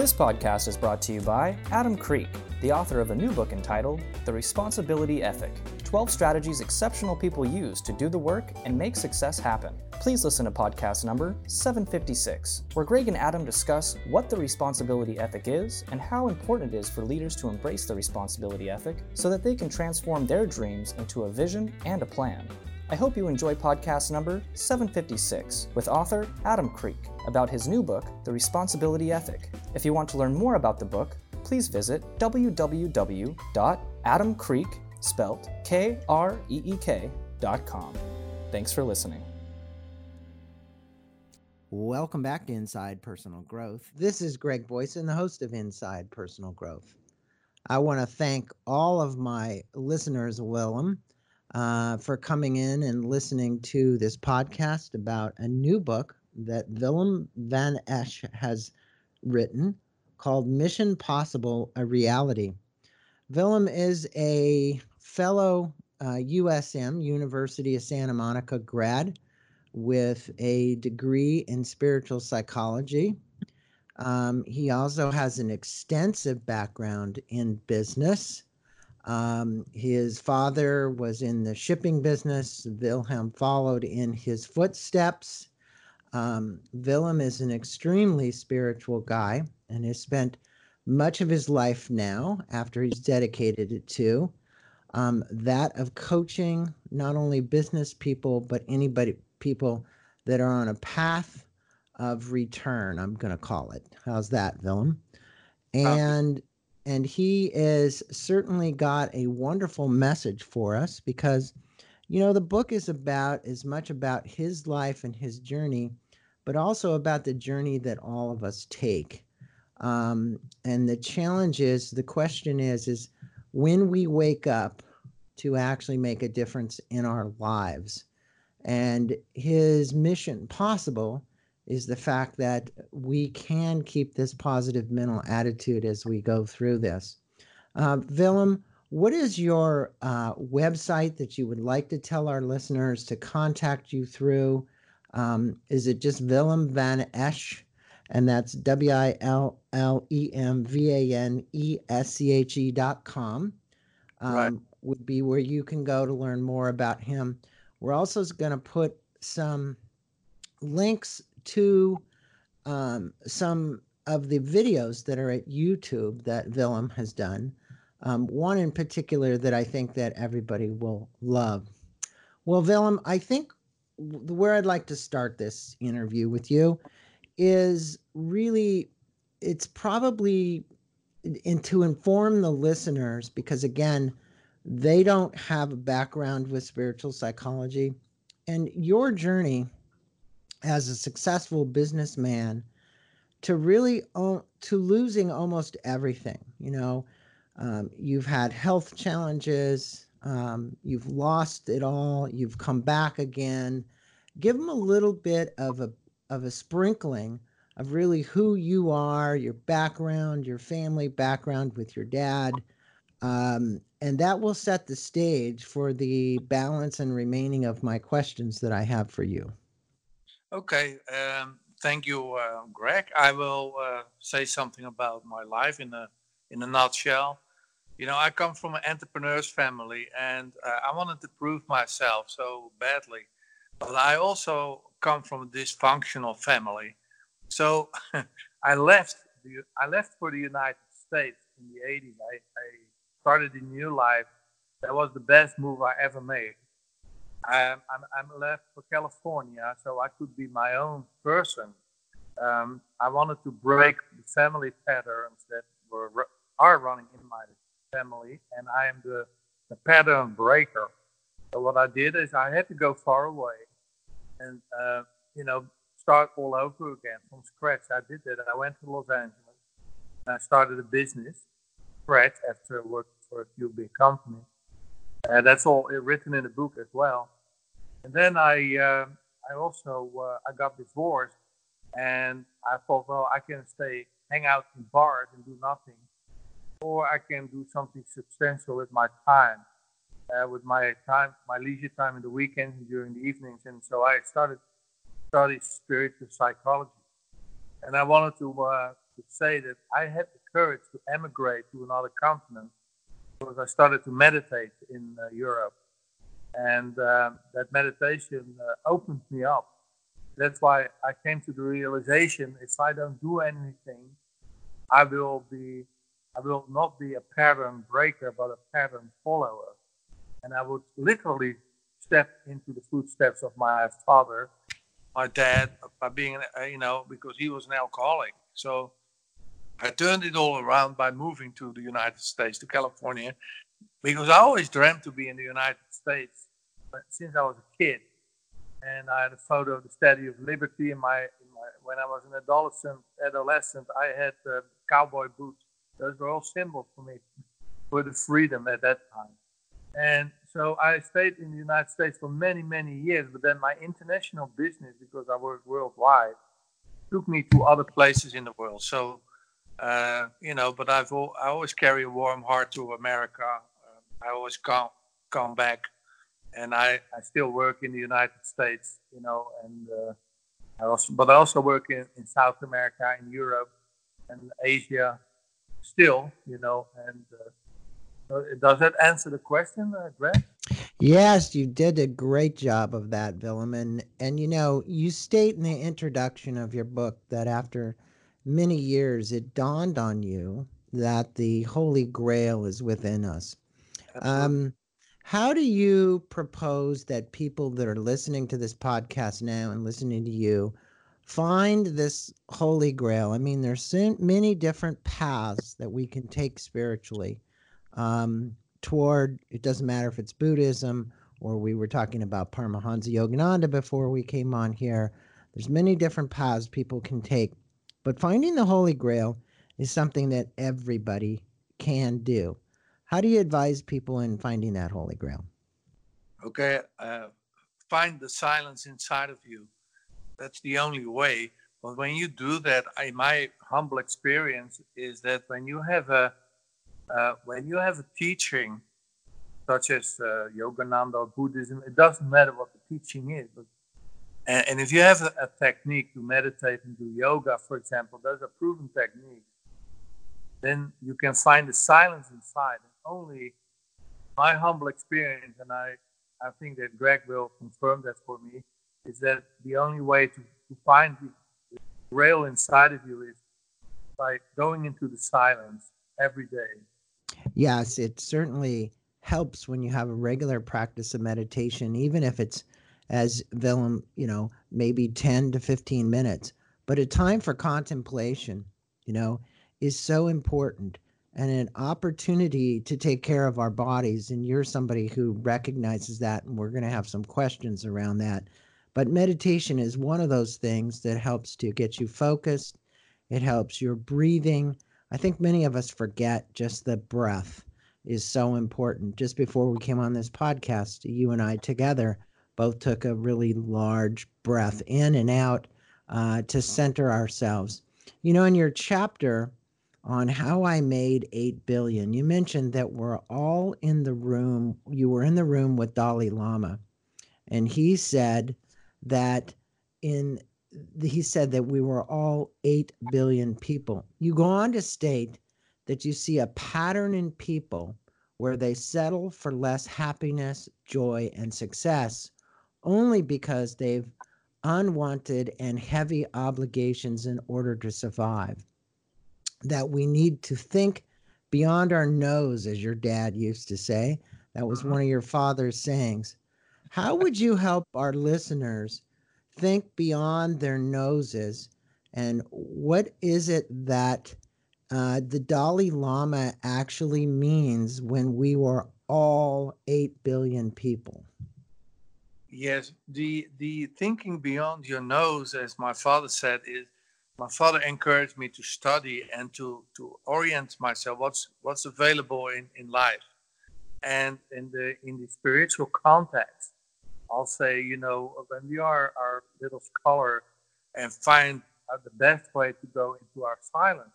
This podcast is brought to you by Adam Kreek, the author of a new book entitled The Responsibility Ethic 12 Strategies Exceptional People Use to Do the Work and Make Success Happen. Please listen to podcast number 756, where Greg and Adam discuss what the responsibility ethic is and how important it is for leaders to embrace the responsibility ethic so that they can transform their dreams into a vision and a plan. I hope you enjoy podcast number 756 with author Adam Kreek about his new book, The Responsibility Ethic. If you want to learn more about the book, please visit www.adamkreek, K-R-E-E-K, dot com. Thanks for listening. Welcome back to Inside Personal Growth. This is Greg Voisen, the host of Inside Personal Growth. I want to thank all of my listeners, Willem, uh, for coming in and listening to this podcast about a new book that Willem van Esch has written called Mission Possible A Reality. Willem is a fellow uh, USM, University of Santa Monica grad with a degree in spiritual psychology. Um, he also has an extensive background in business. Um, his father was in the shipping business. Wilhelm followed in his footsteps. Um, Willem is an extremely spiritual guy and has spent much of his life now, after he's dedicated it to, um, that of coaching not only business people, but anybody, people that are on a path of return, I'm going to call it. How's that, Willem? And and he is certainly got a wonderful message for us because you know the book is about as much about his life and his journey but also about the journey that all of us take. Um, and the challenge is the question is is when we wake up to actually make a difference in our lives. And his mission possible is the fact that we can keep this positive mental attitude as we go through this. Uh, Willem, what is your uh, website that you would like to tell our listeners to contact you through? Um, is it just Willem van Esch? And that's W I L L E M V A N E S C H E dot com. Um, right. Would be where you can go to learn more about him. We're also going to put some links to um, some of the videos that are at YouTube that Willem has done. Um, one in particular that I think that everybody will love. Well, Willem, I think where I'd like to start this interview with you is really it's probably and to inform the listeners because again they don't have a background with spiritual psychology and your journey as a successful businessman to really own, to losing almost everything. You know, um, you've had health challenges, um, you've lost it all, you've come back again. Give them a little bit of a of a sprinkling of really who you are, your background, your family background with your dad. Um, and that will set the stage for the balance and remaining of my questions that I have for you. Okay, um, thank you, uh, Greg. I will uh, say something about my life in a in a nutshell. You know, I come from an entrepreneur's family, and uh, I wanted to prove myself so badly. But I also come from a dysfunctional family, so I left. The, I left for the United States in the '80s. I, I started a new life. That was the best move I ever made. I'm, I'm, I'm left for California, so I could be my own person. Um, I wanted to break the family patterns that were are running in my family, and I am the, the pattern breaker. So what I did is I had to go far away, and uh, you know start all over again from scratch. I did that. I went to Los Angeles. And I started a business, scratch after I worked for a few big companies uh, that's all written in the book as well. And then I, uh, I also uh, I got divorced, and I thought, well, I can stay, hang out in bars and do nothing, or I can do something substantial with my time, uh, with my time, my leisure time in the weekends and during the evenings. And so I started study spiritual psychology, and I wanted to uh, to say that I had the courage to emigrate to another continent because I started to meditate in uh, Europe. And uh, that meditation uh, opened me up. That's why I came to the realization if I don't do anything, I will be, I will not be a pattern breaker, but a pattern follower. And I would literally step into the footsteps of my father, my dad, by being, uh, you know, because he was an alcoholic. So I turned it all around by moving to the United States, to California, because I always dreamt to be in the United States since I was a kid. And I had a photo of the Statue of Liberty in my, in my when I was an adolescent. Adolescent, I had uh, cowboy boots. Those were all symbols for me for the freedom at that time. And so I stayed in the United States for many, many years. But then my international business, because I work worldwide, took me to other places in the world. So, uh, you know, but I've I always carry a warm heart to America. Uh, I always come come back, and I, I still work in the United States, you know, and uh, I also but I also work in, in South America, in Europe, and Asia, still, you know, and. Uh, does that answer the question, uh, Greg? Yes, you did a great job of that, Willem. And, and you know, you state in the introduction of your book that after many years, it dawned on you that the Holy Grail is within us. Um, how do you propose that people that are listening to this podcast now and listening to you find this Holy Grail? I mean, there's so many different paths that we can take spiritually um, toward it doesn't matter if it's Buddhism or we were talking about Paramahansa Yogananda before we came on here. There's many different paths people can take, but finding the Holy Grail is something that everybody can do. How do you advise people in finding that Holy Grail? Okay, uh, find the silence inside of you. That's the only way. But when you do that, in my humble experience, is that when you have a uh, when you have a teaching such as uh, Yogananda or Buddhism, it doesn't matter what the teaching is. But, and, and if you have a, a, technique to meditate and do yoga, for example, those are proven techniques, then you can find the silence inside. And only my humble experience, and I, I think that Greg will confirm that for me, is that the only way to, to find the, the rail inside of you is by going into the silence every day Yes, it certainly helps when you have a regular practice of meditation, even if it's as Willem, you know, maybe 10 to 15 minutes. But a time for contemplation, you know, is so important and an opportunity to take care of our bodies. And you're somebody who recognizes that. And we're going to have some questions around that. But meditation is one of those things that helps to get you focused, it helps your breathing I think many of us forget just the breath is so important. Just before we came on this podcast, you and I together both took a really large breath in and out uh, to center ourselves. You know, in your chapter on how I made 8 billion, you mentioned that we're all in the room. You were in the room with Dalai Lama, and he said that in he said that we were all 8 billion people. You go on to state that you see a pattern in people where they settle for less happiness, joy, and success only because they've unwanted and heavy obligations in order to survive. That we need to think beyond our nose, as your dad used to say. That was uh-huh. one of your father's sayings. How would you help our listeners think beyond their noses and what is it that uh, the Dalai Lama actually means when we were all 8 billion people? Yes, the the thinking beyond your nose, as my father said, is my father encouraged me to study and to to orient myself what's what's available in, in life, and in the in the spiritual context, I'll say, you know, when we are our little scholar and find the best way to go into our silence,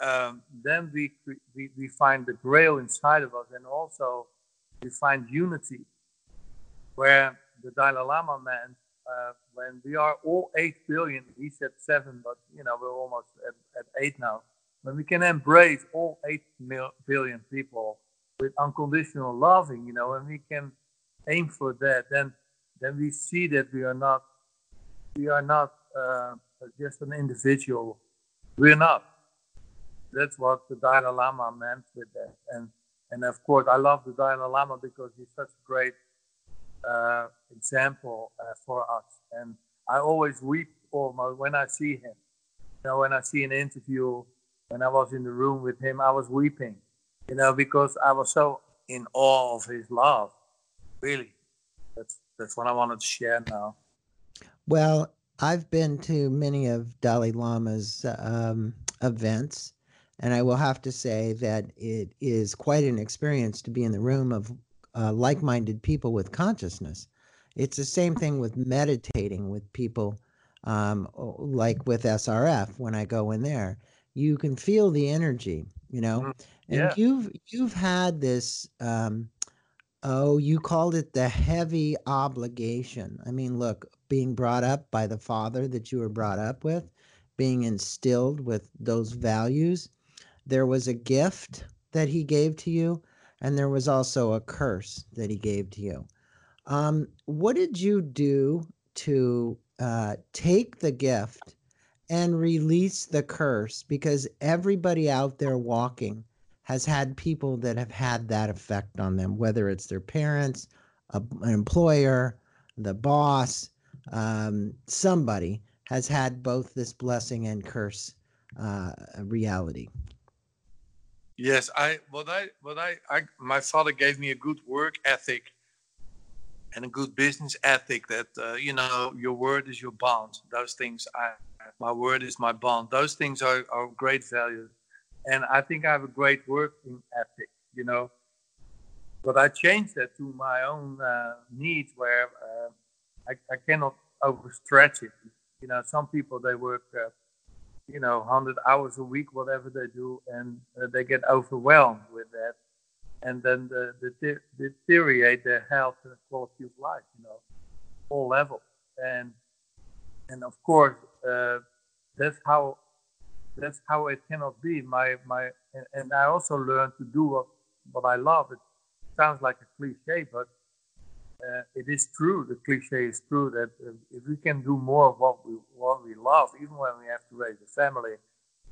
um, then we, we, we find the grail inside of us and also we find unity where the Dalai Lama meant uh, when we are all 8 billion, he said 7, but you know, we're almost at, at 8 now. When we can embrace all 8 mil- billion people with unconditional loving, you know, and we can aim for that, then then we see that we are not we are not uh, just an individual. We're not. That's what the Dalai Lama meant with that. And and of course, I love the Dalai Lama because he's such a great uh, example uh, for us. And I always weep almost when I see him. You know, when I see an interview, when I was in the room with him, I was weeping. You know, because I was so in awe of his love. Really, that's that's what I wanted to share now. Well, I've been to many of Dalai Lama's um, events, and I will have to say that it is quite an experience to be in the room of uh, like minded people with consciousness. It's the same thing with meditating with people, um, like with SRF when I go in there. You can feel the energy, you know, Mhm. and Yeah. you've you've had this um, Oh, you called it the heavy obligation. I mean, look, being brought up by the father that you were brought up with, being instilled with those values, there was a gift that he gave to you, and there was also a curse that he gave to you. Um, what did you do to uh, take the gift and release the curse? Because everybody out there walking has had people that have had that effect on them, whether it's their parents, a, an employer, the boss, um, somebody has had both this blessing and curse uh, reality. Yes, I what I what I, I my father gave me a good work ethic and a good business ethic that uh, you know your word is your bond. Those things I my word is my bond. Those things are, are great values. And I think I have a great working ethic, you know. But I changed that to my own uh, needs where uh, I, I cannot overstretch it. You know, some people they work uh, you know, 100 hours a week, whatever they do, and uh, they get overwhelmed with that. And then the, the, the deteriorate their health and quality of life, you know, all levels. And, and of course, uh, that's how, that's how it cannot be. My, my, and, and I also learned to do what, what I love. It sounds like a cliche, but uh, it is true. The cliche is true that uh, if we can do more of what we what we love, even when we have to raise a family,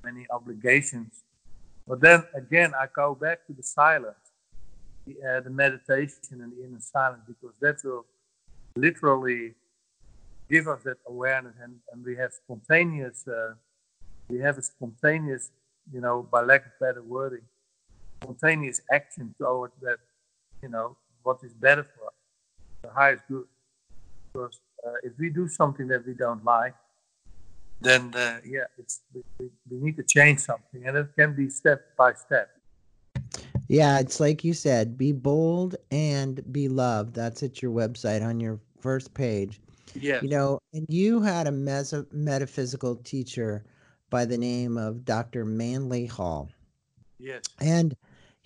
many obligations. But then again, I go back to the silence, the, uh, the meditation and the inner silence, because that will literally give us that awareness, and, and we have spontaneous, uh, we have a spontaneous, you know, by lack of better wording, spontaneous action towards that, you know, what is better for the highest good. Because uh, if we do something that we don't like, then uh, yeah, it's we, we, we need to change something, and it can be step by step. Yeah, it's like you said, be bold and be loved. That's at your website on your first page. Yeah. You know, and you had a meso- metaphysical teacher by the name of Dr. Manly Hall. Yes. And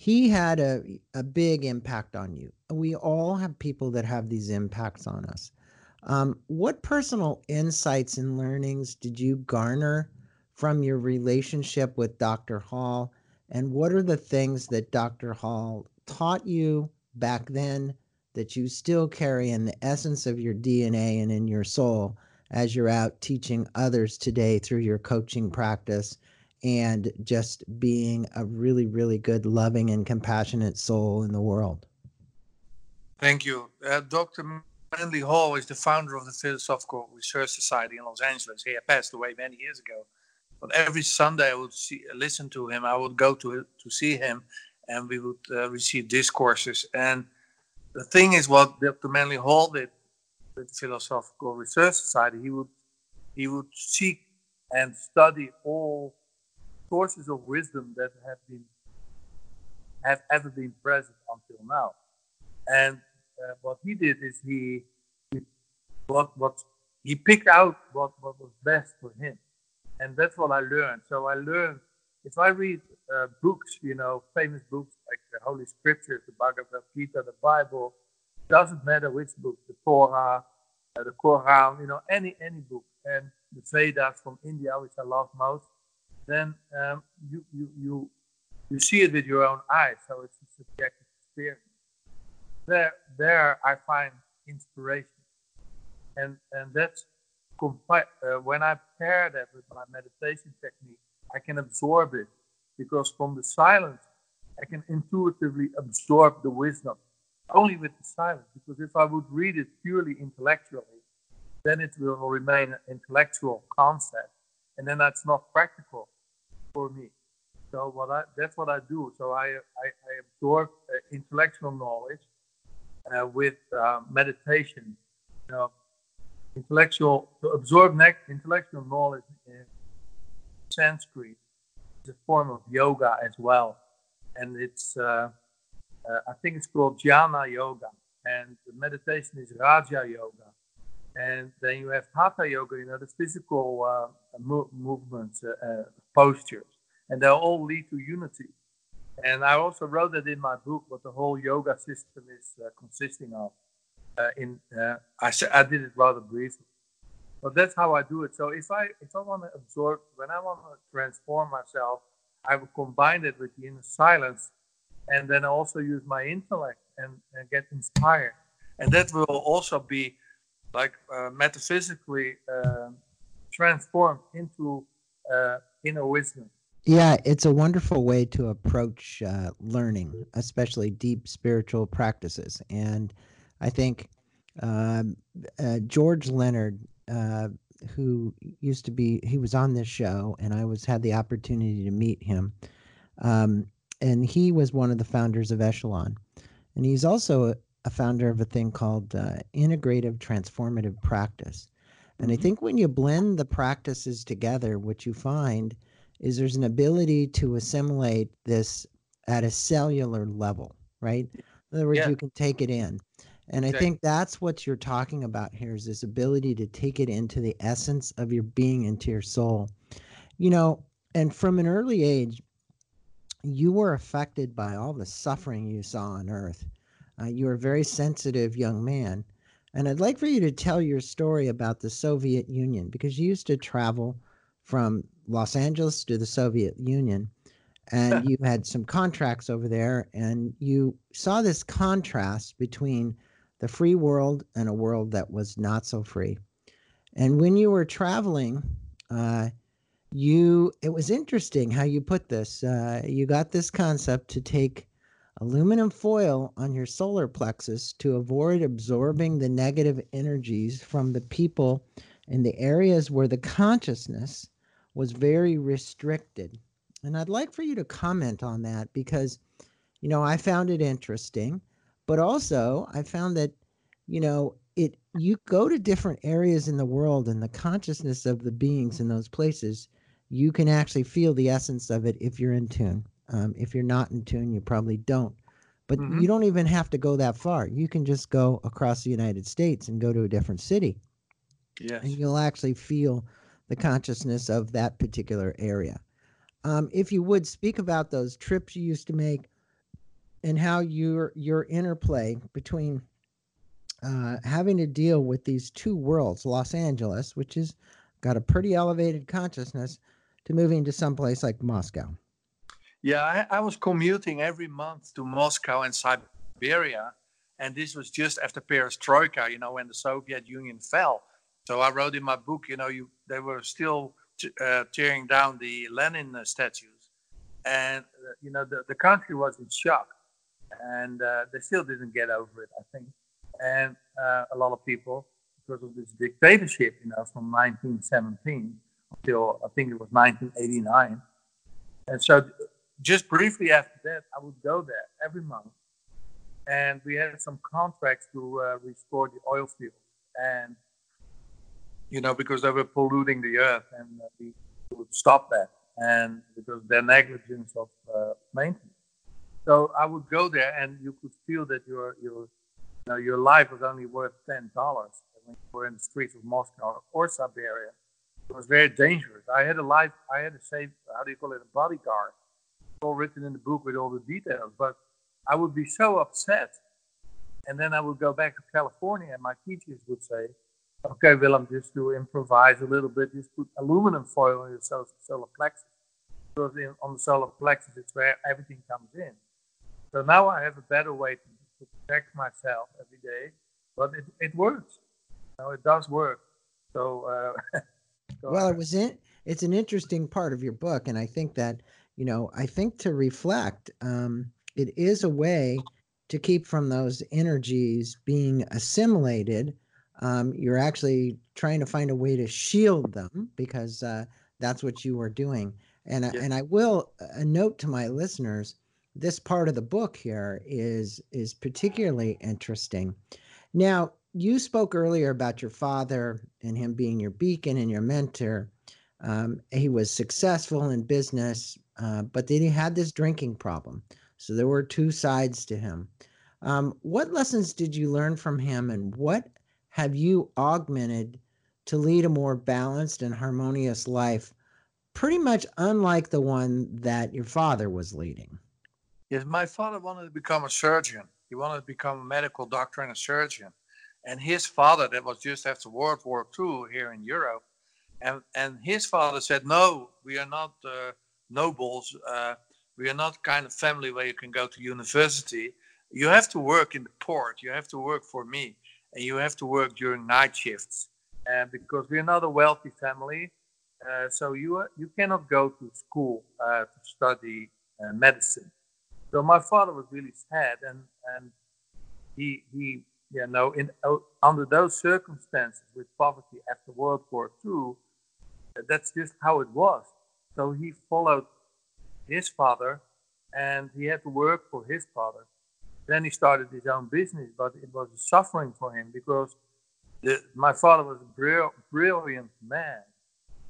he had a, a big impact on you. We all have people that have these impacts on us. Um, what personal insights and learnings did you garner from your relationship with Dr. Hall? And what are the things that Dr. Hall taught you back then that you still carry in the essence of your DNA and in your soul as you're out teaching others today through your coaching practice and just being a really, really good, loving, and compassionate soul in the world? Thank you. Uh, Dr. Manly Hall is the founder of the Philosophical Research Society in Los Angeles. He passed away many years ago. But every Sunday I would see, listen to him. I would go to to see him, and we would uh, receive discourses. And the thing is, what Dr. Manly Hall did with the Philosophical Research Society, he would he would seek and study all sources of wisdom that have been have ever been present until now. And uh, what he did is he, he what what he picked out what, what was best for him, and that's what I learned. So I learned if I read uh, books, you know, famous books like the Holy Scriptures, the Bhagavad Gita, the Bible, doesn't matter which book, the Torah, uh, the Quran, you know, any any book, and the Vedas from India, which I love most, then um, you, you you you see it with your own eyes. So it's a subjective experience. There, there, I find inspiration, and and that's compli- uh, when I pair that with my meditation technique, I can absorb it because from the silence, I can intuitively absorb the wisdom only with the silence. Because if I would read it purely intellectually, then it will remain an intellectual concept, and then that's not practical for me. So what I that's what I do. So I I, I absorb uh, intellectual knowledge uh, with uh, meditation. You know, intellectual to absorb intellectual knowledge in Sanskrit is a form of yoga as well, and it's uh, uh, I think it's called jnana yoga, and the meditation is raja yoga, and then you have hatha yoga, you know, the physical mo- movements, postures, and they all lead to unity. And I also wrote that in my book what the whole yoga system is uh, consisting of. Uh, in I, I did it rather briefly, but that's how I do it. So if I if I want to absorb, when I want to transform myself, I will combine it with the inner silence, and then also use my intellect and, and get inspired. And that will also be like uh, metaphysically uh, transformed into uh, inner wisdom. Yeah, it's a wonderful way to approach uh, learning, especially deep spiritual practices. And I think um, uh, George Leonard, uh, who used to be, he was on this show, and I was had the opportunity to meet him. Um, and he was one of the founders of Esalen, and he's also a, a founder of a thing called uh, integrative transformative practice. And mm-hmm. I think when you blend the practices together, what you find is there's an ability to assimilate this at a cellular level, right? In other words, yeah. you can take it in. And I think that's what you're talking about here is this ability to take it into the essence of your being, into your soul. You know, and from an early age, you were affected by all the suffering you saw on earth. Uh, you were a very sensitive young man. And I'd like for you to tell your story about the Soviet Union because you used to travel from Los Angeles to the Soviet Union and you had some contracts over there and you saw this contrast between the free world and a world that was not so free. And when you were traveling, uh, you it was interesting how you put this. Uh, you got this concept to take aluminum foil on your solar plexus to avoid absorbing the negative energies from the people in the areas where the consciousness was very restricted. And I'd like for you to comment on that because, you know, I found it interesting, but also I found that, you know, it you go to different areas in the world and the consciousness of the beings in those places, you can actually feel the essence of it if you're in tune. Um, if you're not in tune, you probably don't. But mm-hmm. you don't even have to go that far. You can just go across the United States and go to a different city. Yes. And you'll actually feel the consciousness of that particular area. Um, if you would speak about those trips you used to make and how your your interplay between uh, having to deal with these two worlds, Los Angeles, which has got a pretty elevated consciousness, to moving to someplace like Moscow. Yeah, I, I was commuting every month to Moscow and Siberia, and this was just after Perestroika, you know, when the Soviet Union fell. So I wrote in my book, you know, you they were still uh, tearing down the Lenin statues, and uh, you know the, the country was in shock, and uh, they still didn't get over it, I think, and uh, a lot of people because of this dictatorship, you know, from 1917 until I think it was 1989, and so just briefly after that, I would go there every month, and we had some contracts to uh, restore the oil fields and you know, because they were polluting the earth, and uh, we would stop that, and because their negligence of uh, maintenance. So I would go there, and you could feel that your your you know your life was only worth ten dollars when you were in the streets of Moscow or Siberia. It was very dangerous. I had a life. I had a safe. How do you call it? A bodyguard. All written in the book with all the details. But I would be so upset, and then I would go back to California, and my teachers would say, okay, Willem, just to improvise a little bit, just put aluminum foil on your solar plexus. Because in, on the solar plexus, it's where everything comes in. So now I have a better way to, protect myself every day, but it, it works. You know, it does work. So, uh, well, it was in, it's an interesting part of your book, and I think that you know, I think to reflect, um, it is a way to keep from those energies being assimilated. Um, you're actually trying to find a way to shield them because uh, that's what you are doing. And yeah. and I will a note to my listeners: this part of the book here is is particularly interesting. Now, you spoke earlier about your father and him being your beacon and your mentor. Um, he was successful in business, uh, but then he had this drinking problem. So there were two sides to him. Um, what lessons did you learn from him, and what have you augmented to lead a more balanced and harmonious life, pretty much unlike the one that your father was leading? Yes, my father wanted to become a surgeon. He wanted to become a medical doctor and a surgeon. And his father, that was just after World War II here in Europe, and, and his father said, No, we are not uh, nobles. Uh, we are not kind of family where you can go to university. You have to work in the port. You have to work for me, and you have to work during night shifts. And because we're not a wealthy family, uh, so you uh, you cannot go to school uh, to study uh, medicine. So my father was really sad, and and he he you know in under those circumstances with poverty after World War II, that's just how it was. So he followed his father and he had to work for his father. Then he started his own business, but it was suffering for him because the, my father was a bril- brilliant man.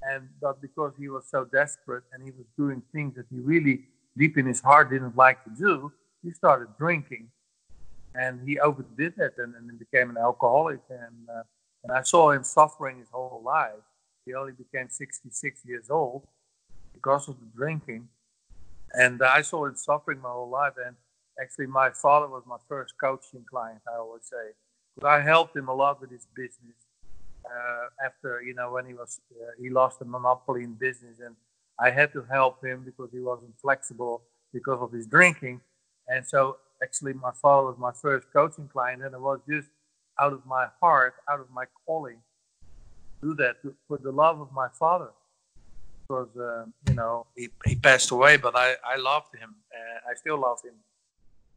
And but because he was so desperate and he was doing things that he really deep in his heart didn't like to do, he started drinking. And he overdid that and, and became an alcoholic. And, uh, and I saw him suffering his whole life. He only became 66 years old because of the drinking. And I saw him suffering my whole life. And actually, my father was my first coaching client, I always say. Because I helped him a lot with his business. Uh, after, you know, when he was, uh, he lost a monopoly in business. And I had to help him because he wasn't flexible because of his drinking. And so, actually, my father was my first coaching client. And it was just out of my heart, out of my calling, to do that for the love of my father because uh, you know he, he passed away, but I I loved him. Uh, I still love him.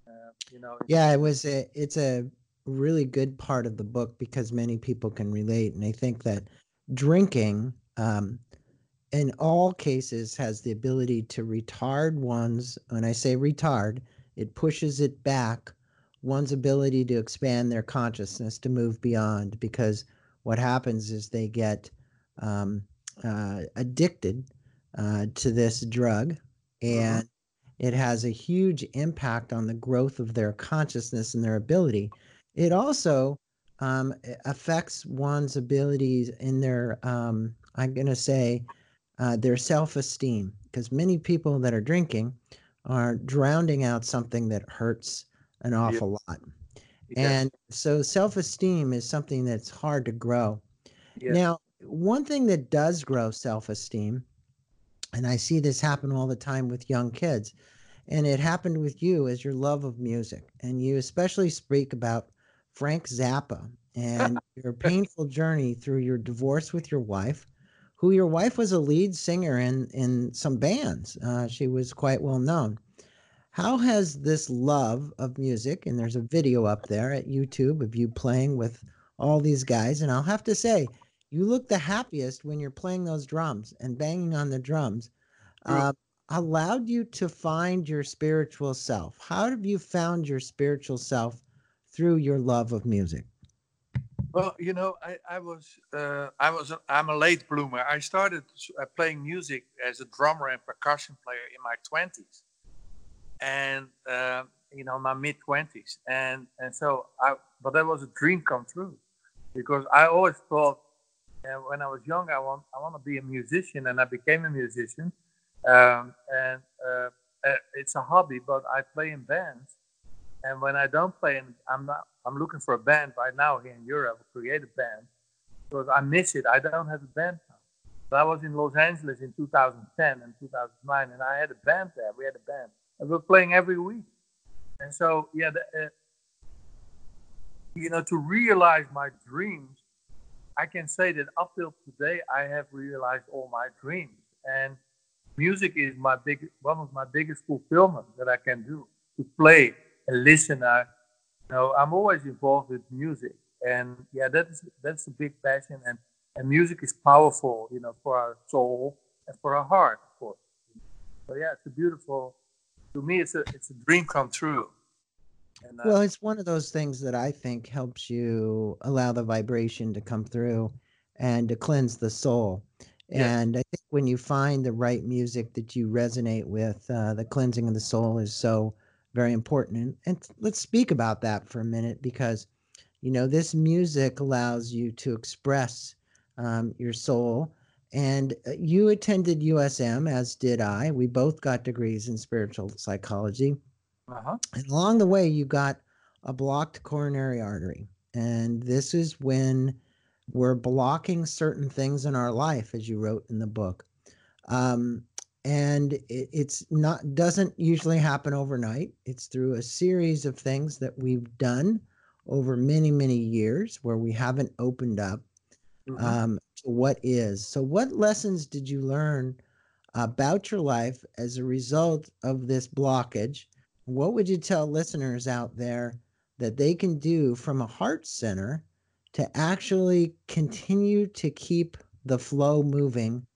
Uh, you know. Yeah, it was a it's a really good part of the book because many people can relate, and I think that drinking, um, in all cases, has the ability to retard one's. When I say retard, it pushes it back one's ability to expand their consciousness to move beyond because what happens is they get um, uh, addicted uh, to this drug, mm-hmm. and it has a huge impact on the growth of their consciousness and their ability. It also um, affects one's abilities in their, um, I'm going to say, uh, their self esteem, because many people that are drinking are drowning out something that hurts an awful yeah. lot. Yeah. And so self esteem is something that's hard to grow. Yeah. Now, one thing that does grow self esteem, and I see this happen all the time with young kids, and it happened with you, is your love of music. And you especially speak about Frank Zappa and your painful journey through your divorce with your wife, who your wife was a lead singer in, in some bands. Uh, she was quite well known. How has this love of music, and there's a video up there at YouTube of you playing with all these guys, and I'll have to say, you look the happiest when you're playing those drums and banging on the drums. Uh, allowed you to find your spiritual self. How have you found your spiritual self through your love of music? Well, you know, I, I was uh, I was a, I'm a late bloomer. I started uh, playing music as a drummer and percussion player in my twenties, and uh, you know my mid twenties, and and so I but that was a dream come true, because I always thought and when I was young, I want I want to be a musician, and I became a musician. Um, and uh, uh, it's a hobby, but I play in bands. And when I don't play, and I'm not, I'm looking for a band right now here in Europe, create a creative band. because I miss it. I don't have a band. So I was in Los Angeles in 2010 and 2009, and I had a band there. We had a band, and we were playing every week. And so, yeah, the, uh, you know, to realize my dreams, I can say that up till today, I have realized all my dreams. And music is my big, one of my biggest fulfillment that I can do to play and listen. I, you know, I'm always involved with music, and yeah, that is that's a big passion. And and music is powerful, you know, for our soul and for our heart, of course. So yeah, it's a beautiful. To me, it's a it's a dream come true. And, uh, well, it's one of those things that I think helps you allow the vibration to come through and to cleanse the soul. Yeah. And I think when you find the right music that you resonate with, uh, the cleansing of the soul is so very important. And, and let's speak about that for a minute because, you know, this music allows you to express um, your soul. And uh, you attended USM, as did I. We both got degrees in spiritual psychology. Uh-huh. And along the way, you got a blocked coronary artery. And this is when we're blocking certain things in our life, as you wrote in the book. Um, and it, it's not doesn't usually happen overnight. It's through a series of things that we've done over many many years where we haven't opened up mm-hmm. um, to what is. So, what lessons did you learn about your life as a result of this blockage? What would you tell listeners out there that they can do from a heart center to actually continue to keep the flow moving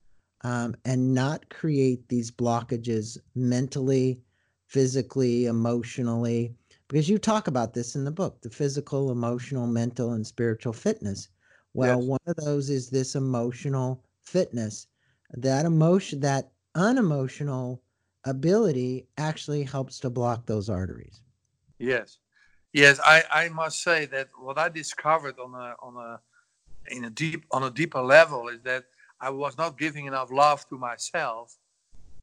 um, and not create these blockages mentally, physically, emotionally? Because you talk about this in the book the physical, emotional, mental, and spiritual fitness. Well, yes. one of those is this emotional fitness. That emotion, that unemotional ability actually helps to block those arteries. Yes. Yes, I, I must say that what I discovered on a on a in a deep on a deeper level is that I was not giving enough love to myself.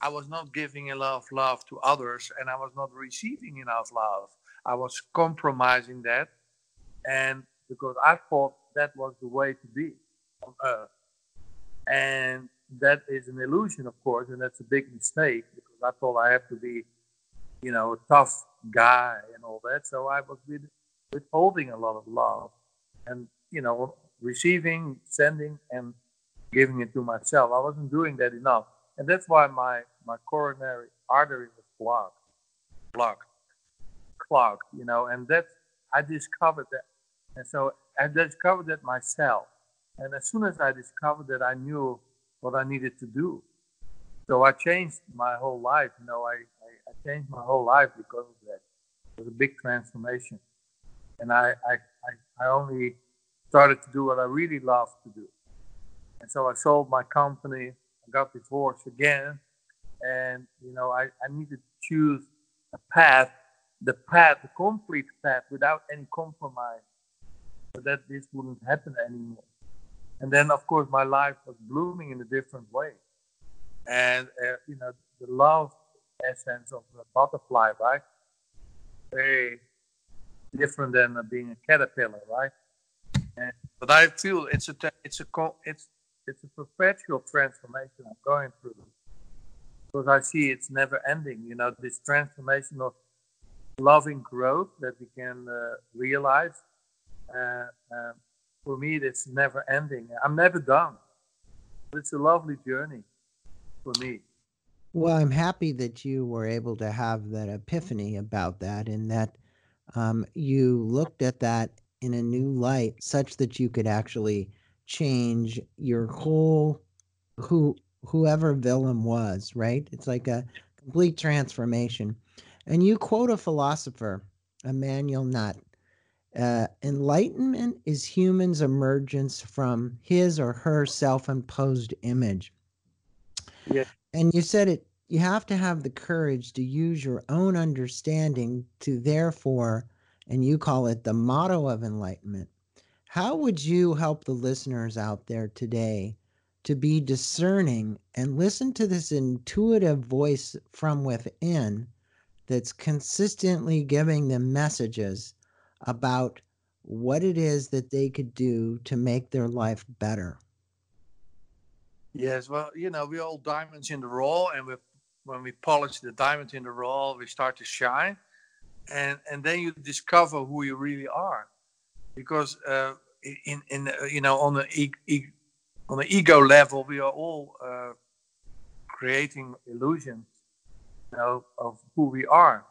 I was not giving enough love to others, and I was not receiving enough love. I was compromising that, and because I thought that was the way to be on earth, and that is an illusion, of course, and that's a big mistake because I thought I have to be, you know, a tough guy and all that. So I was with, withholding a lot of love and, you know, receiving, sending, and giving it to myself. I wasn't doing that enough. And that's why my, my coronary artery was blocked, blocked, clogged, you know, and that's, I discovered that. And so I discovered that myself. And as soon as I discovered that, I knew what I needed to do. So I changed my whole life. You know, I, I, I changed my whole life because of that. It was a big transformation. And I, I, I, I only started to do what I really love to do. And so I sold my company, I got divorced again. And, you know, I, I needed to choose a path, the path, the complete path without any compromise so that this wouldn't happen anymore. And then, of course, my life was blooming in a different way. And, uh, you know, the love essence of a butterfly, right? Very different than being a caterpillar, right? And, but I feel it's a it's a it's it's a perpetual transformation I'm going through because I see it's never ending. You know, this transformation of loving growth that we can uh, realize. Uh, uh, for me, it's never ending. I'm never done. It's a lovely journey for me. Well, I'm happy that you were able to have that epiphany about that and that um, you looked at that in a new light such that you could actually change your whole who whoever Willem was, right? It's like a complete transformation. And you quote a philosopher, Immanuel Kant, uh, enlightenment is humans' emergence from his or her self imposed image. Yeah. And you said it, you have to have the courage to use your own understanding to therefore, and you call it the motto of enlightenment. How would you help the listeners out there today to be discerning and listen to this intuitive voice from within that's consistently giving them messages? about what it is that they could do to make their life better. Yes, well, you know, we're all diamonds in the raw, and when we polish the diamond in the raw, we start to shine, and and then you discover who you really are, because uh, in in uh, you know on the e- e- on the ego level, we are all uh, creating illusions, you know, of who we are,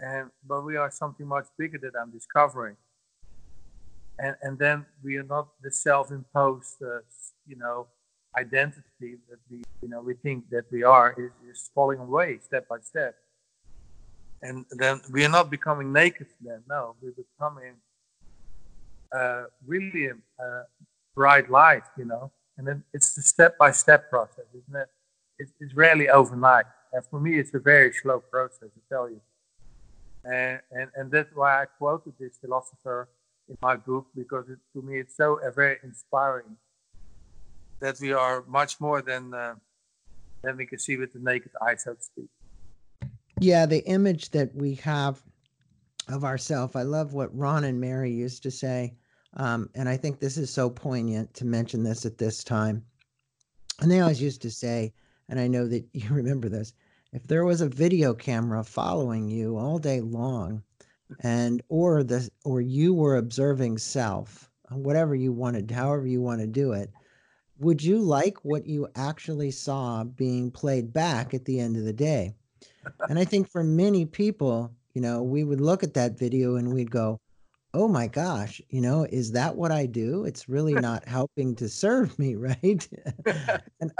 and but we are something much bigger that I'm discovering, and and then we are not the self-imposed, uh, you know identity that we you know we think that we are is, is falling away step by step. And then we are not becoming naked then no. We're becoming uh, really a, a, bright light you know. And then it's a step by step process isn't it? It's, it's rarely overnight. And for me it's a very slow process to tell you. And and, and that's why i quoted this philosopher in my book because it, to me it's so uh, very inspiring that we are much more than uh, than we can see with the naked eye, so to speak. Yeah, the image that we have of ourself. I love what Ron and Mary used to say, um, and I think this is so poignant to mention this at this time. And they always used to say, and I know that you remember this: if there was a video camera following you all day long, and or the or you were observing self, whatever you wanted, however you want to do it would you like what you actually saw being played back at the end of the day? And I think for many people, you know, we would look at that video and we'd go, oh my gosh, you know, is that what I do? It's really not helping to serve me, right? and,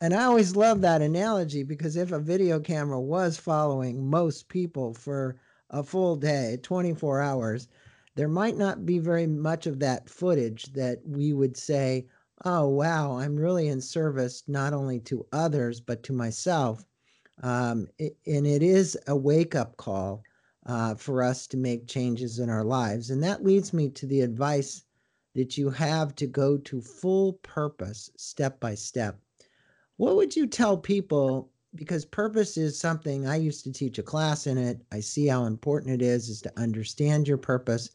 and I always love that analogy because if a video camera was following most people for a full day, 24 hours, there might not be very much of that footage that we would say, oh, wow, I'm really in service not only to others, but to myself. Um, it, and it is a wake up call uh, for us to make changes in our lives. And that leads me to the advice that you have to go to full purpose step by step. What would you tell people? Because purpose is something I used to teach a class in it. I see how important it is is to understand your purpose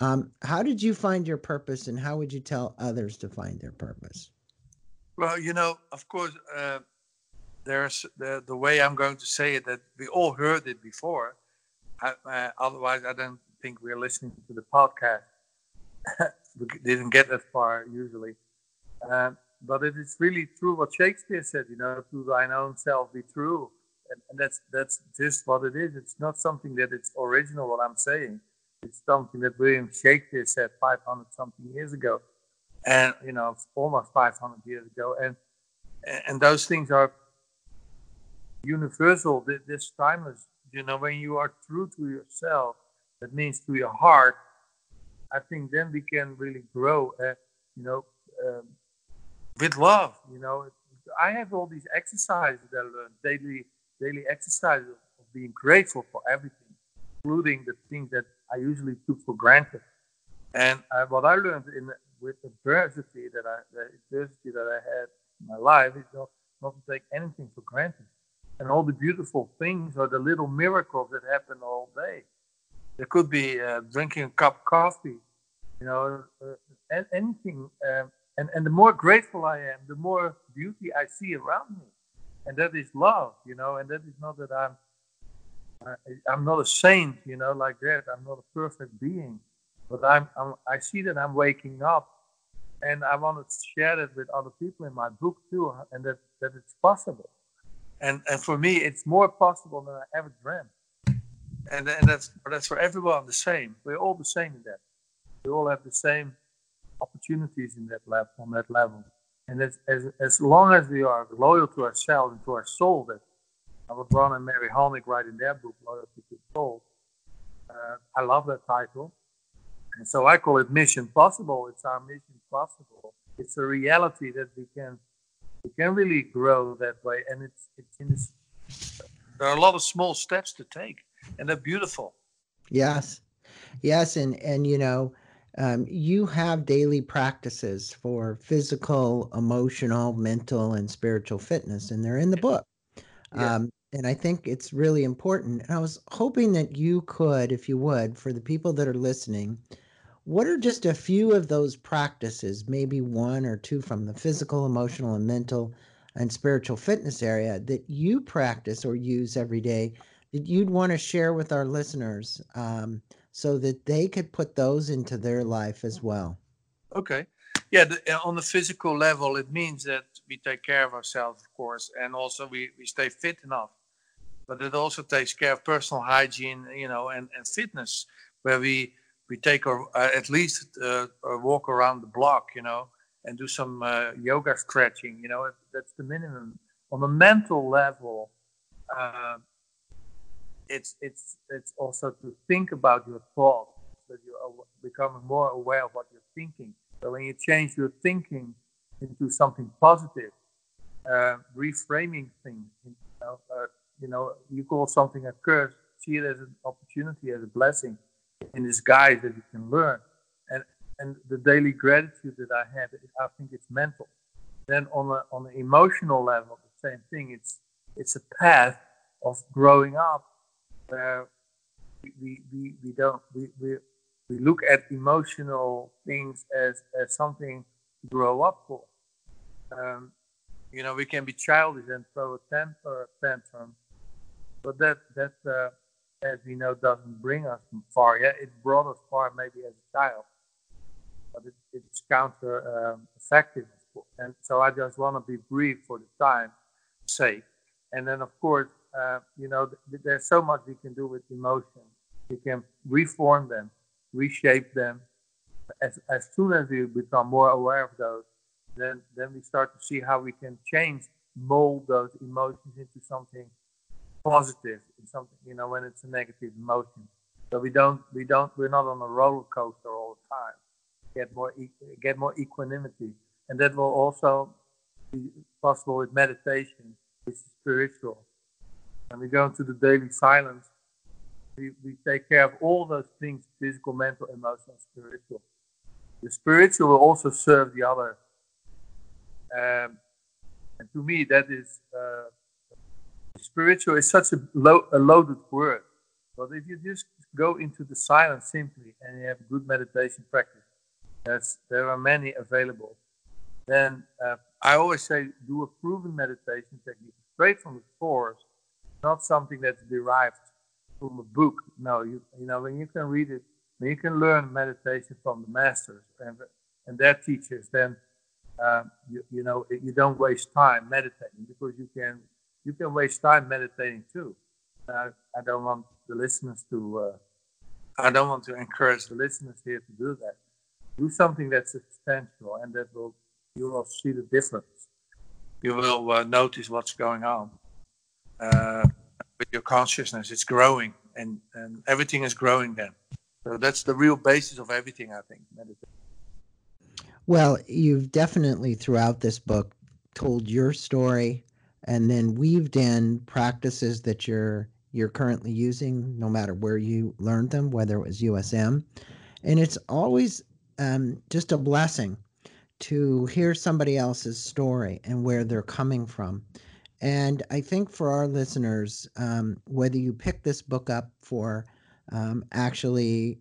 um, how did you find your purpose, and how would you tell others to find their purpose? Well, you know, of course, uh, there's the the way I'm going to say it that we all heard it before. I, uh, otherwise, I don't think we're listening to the podcast. we didn't get that far usually, um, but it is really true what Shakespeare said. You know, to thine own self be true, and, and that's that's just what it is. It's not something that it's original. What I'm saying it's something that William Shakespeare said 500 something years ago, and you know, almost 500 years ago, and and those things are universal. This timeless. You know, when you are true to yourself, that means to your heart. I think then we can really grow. Uh, you know, um, with love. You know, I have all these exercises that I learn daily, daily exercises of being grateful for everything, including the things that I usually took for granted. And what I learned in with adversity that I, the adversity that I had in my life is not, not to take anything for granted. And all the beautiful things or the little miracles that happen all day. There could be uh, drinking a cup of coffee, you know, uh, anything. Um, and, and the more grateful I am, the more beauty I see around me. And that is love, you know, and that is not that I'm I, am not a saint, you know, like that. I'm not a perfect being, but I'm, I'm I see that I'm waking up, and I want to share that with other people in my book too, uh, and that that it's possible. And and for me, it's more possible than I ever dreamt. And and that's that's for everyone the same. We're all the same in that. We all have the same opportunities in that level on that level. And as, as, as long as we are loyal to ourselves and to our soul, that what Ron and Mary Hulnick write in their book, Loyalty to Soul. Uh, I love that title. And so I call it Mission Possible. It's our mission possible. It's a reality that we can we can really grow that way. And it's it's in this, there are a lot of small steps to take, and they're beautiful. Yes, yes, and and you know, um, you have daily practices for physical, emotional, mental, and spiritual fitness, and they're in the book. Yeah. Um, and I think it's really important. And I was hoping that you could, if you would, for the people that are listening, what are just a few of those practices, maybe one or two from the physical, emotional, and mental and spiritual fitness area that you practice or use every day that you'd want to share with our listeners um, so that they could put those into their life as well? Okay. Yeah, the, on the physical level, it means that we take care of ourselves, of course, and also we, we stay fit enough. But it also takes care of personal hygiene, you know, and, and fitness, where we we take uh, at least uh, a walk around the block, you know, and do some uh, yoga stretching. You know, that's the minimum. On a mental level, uh, it's it's it's also to think about your thoughts, that you are becoming more aware of what you're thinking. So when you change your thinking into something positive, uh, reframing things, you know, uh, you know, you call something a curse, see it as an opportunity, as a blessing in disguise that you can learn. And and the daily gratitude that I have, I think it's mental. Then on a on the emotional level, the same thing. It's it's a path of growing up where we we, we don't we, we we look at emotional things as as something grow up for. Um, you know, we can be childish and throw a temper tantrum, but that that uh, as we know, doesn't bring us far. Yeah, it brought us far maybe as a child, but it, it's counter um, effective. And so I just want to be brief for the time sake. And then, of course, uh, you know, th- there's so much we can do with emotions. We can reform them, reshape them. As, as soon as we become more aware of those, then then we start to see how we can change, mold those emotions into something positive in something, you know, when it's a negative emotion. So we don't, we don't, we're not on a roller coaster all the time. Get more, get more equanimity, and that will also be possible with meditation, which is spiritual. And we go into the daily silence. We, we take care of all those things: physical, mental, emotional, spiritual. The spiritual will also serve the other. Um, and to me, that is uh, spiritual is such a, lo- a loaded word. But if you just go into the silence simply and you have good meditation practice, there's, there are many available. Then uh, I always say do a proven meditation technique straight from the source, not something that's derived from a book. No, you, you know, when you can read it, when you can learn meditation from the masters and, and their teachers, then uh, you, you know, you don't waste time meditating because you can you can waste time meditating too. I, I don't want the listeners to. Uh, I don't want to encourage the listeners here to do that. Do something that's substantial, and that will you will see the difference. You will uh, notice what's going on uh, with your consciousness. It's growing, and and everything is growing then. So that's the real basis of everything, I think. Meditation. Well, you've definitely throughout this book told your story and then weaved in practices that you're you're currently using, no matter where you learned them, whether it was USM. And it's always um, just a blessing to hear somebody else's story and where they're coming from. And I think for our listeners, um, whether you pick this book up for um, actually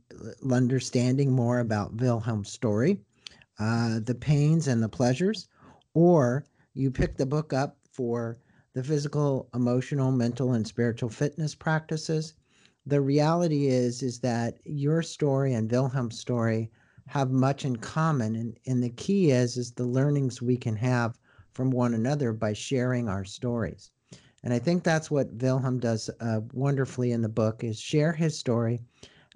understanding more about Willem's story, uh, the pains and the pleasures, or you pick the book up for the physical, emotional, mental, and spiritual fitness practices. The reality is is that your story and Willem's story have much in common, and, and the key is is the learnings we can have from one another by sharing our stories. And I think that's what Willem does uh, wonderfully in the book is share his story,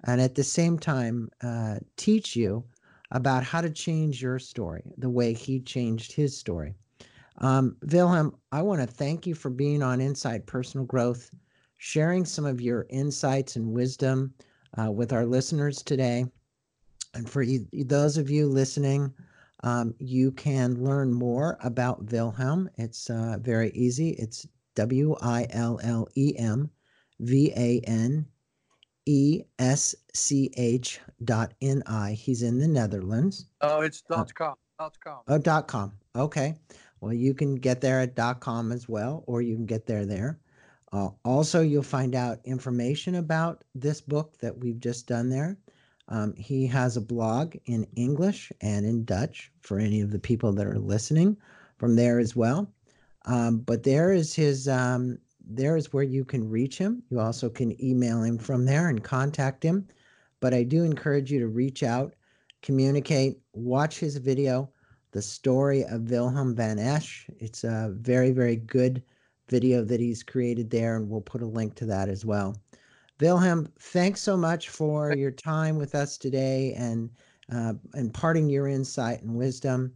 and at the same time uh, teach you about how to change your story the way he changed his story. Um, Willem, I want to thank you for being on Inside Personal Growth, sharing some of your insights and wisdom uh, with our listeners today. And for you, those of you listening, um, you can learn more about Willem. It's uh, very easy. It's W I L L E M V A N E S C H dot N I. He's in the Netherlands. Oh, it's uh, dot com. Dot com. Oh, dot com. Okay. Well, you can get there at dot .com as well, or you can get there there. Uh, also, you'll find out information about this book that we've just done there. Um, he has a blog in English and in Dutch for any of the people that are listening from there as well. Um, but there is his, um, there is where you can reach him. You also can email him from there and contact him. But I do encourage you to reach out, communicate, watch his video, The Story of Willem van Esch. It's a very, very good video that he's created there, and we'll put a link to that as well. Willem, thanks so much for your time with us today and uh, imparting your insight and wisdom.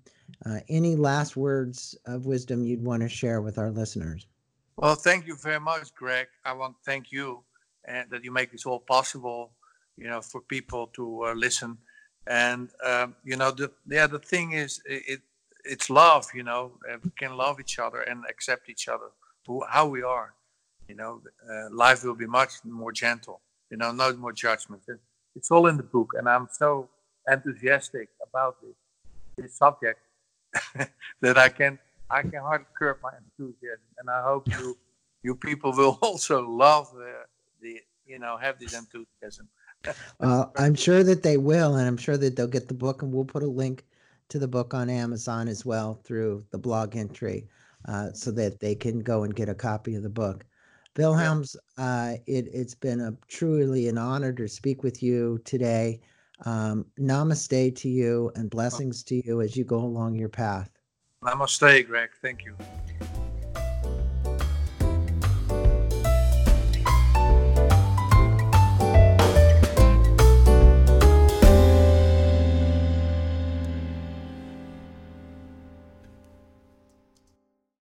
Uh, any last words of wisdom you'd want to share with our listeners? Well, thank you very much, Greg. I want to thank you and that you make this all possible, you know, for people to uh, listen. And um, you know, the yeah, the thing is, it it's love. You know, we can love each other and accept each other, who how we are you know, uh, life will be much more gentle. You know, no more judgment. It's all in the book, and I'm so enthusiastic about this this subject that I can I can hardly curb my enthusiasm. And I hope you you people will also love the, the you know have this enthusiasm. well, I'm sure that they will, and I'm sure that they'll get the book, and we'll put a link to the book on Amazon as well through the blog entry, uh, so that they can go and get a copy of the book. Willems, uh, it, it's been a truly an honor to speak with you today. Um, namaste to you and blessings to you as you go along your path. Namaste, Greg. Thank you.